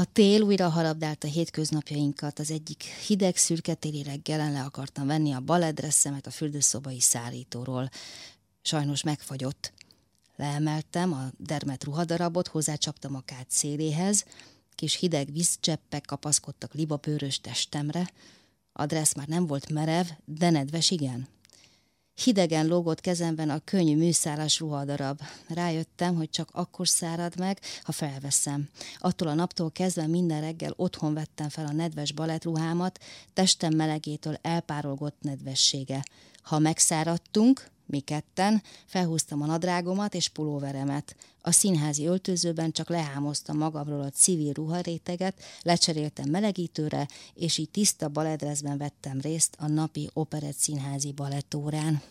A tél újra harabdált a hétköznapjainkat, az egyik hideg, szürke téli reggelen le akartam venni a baledresszemet a fürdőszobai szállítóról. Sajnos megfagyott. Leemeltem a dermet ruhadarabot, hozzácsaptam a kád széléhez, kis hideg vízcseppek kapaszkodtak libapőrös testemre, a dressz már nem volt merev, de nedves igen. Hidegen lógott kezemben a könnyű műszálas ruhadarab. Rájöttem, hogy csak akkor szárad meg, ha felveszem. Attól a naptól kezdve minden reggel otthon vettem fel a nedves balettruhámat, testem melegétől elpárolgott nedvessége. Ha megszáradtunk, mi ketten, felhúztam a nadrágomat és pulóveremet. A színházi öltözőben csak lehámoztam magamról a civil ruharéteget, lecseréltem melegítőre, és így tiszta baledrezben vettem részt a napi operett színházi balettórán.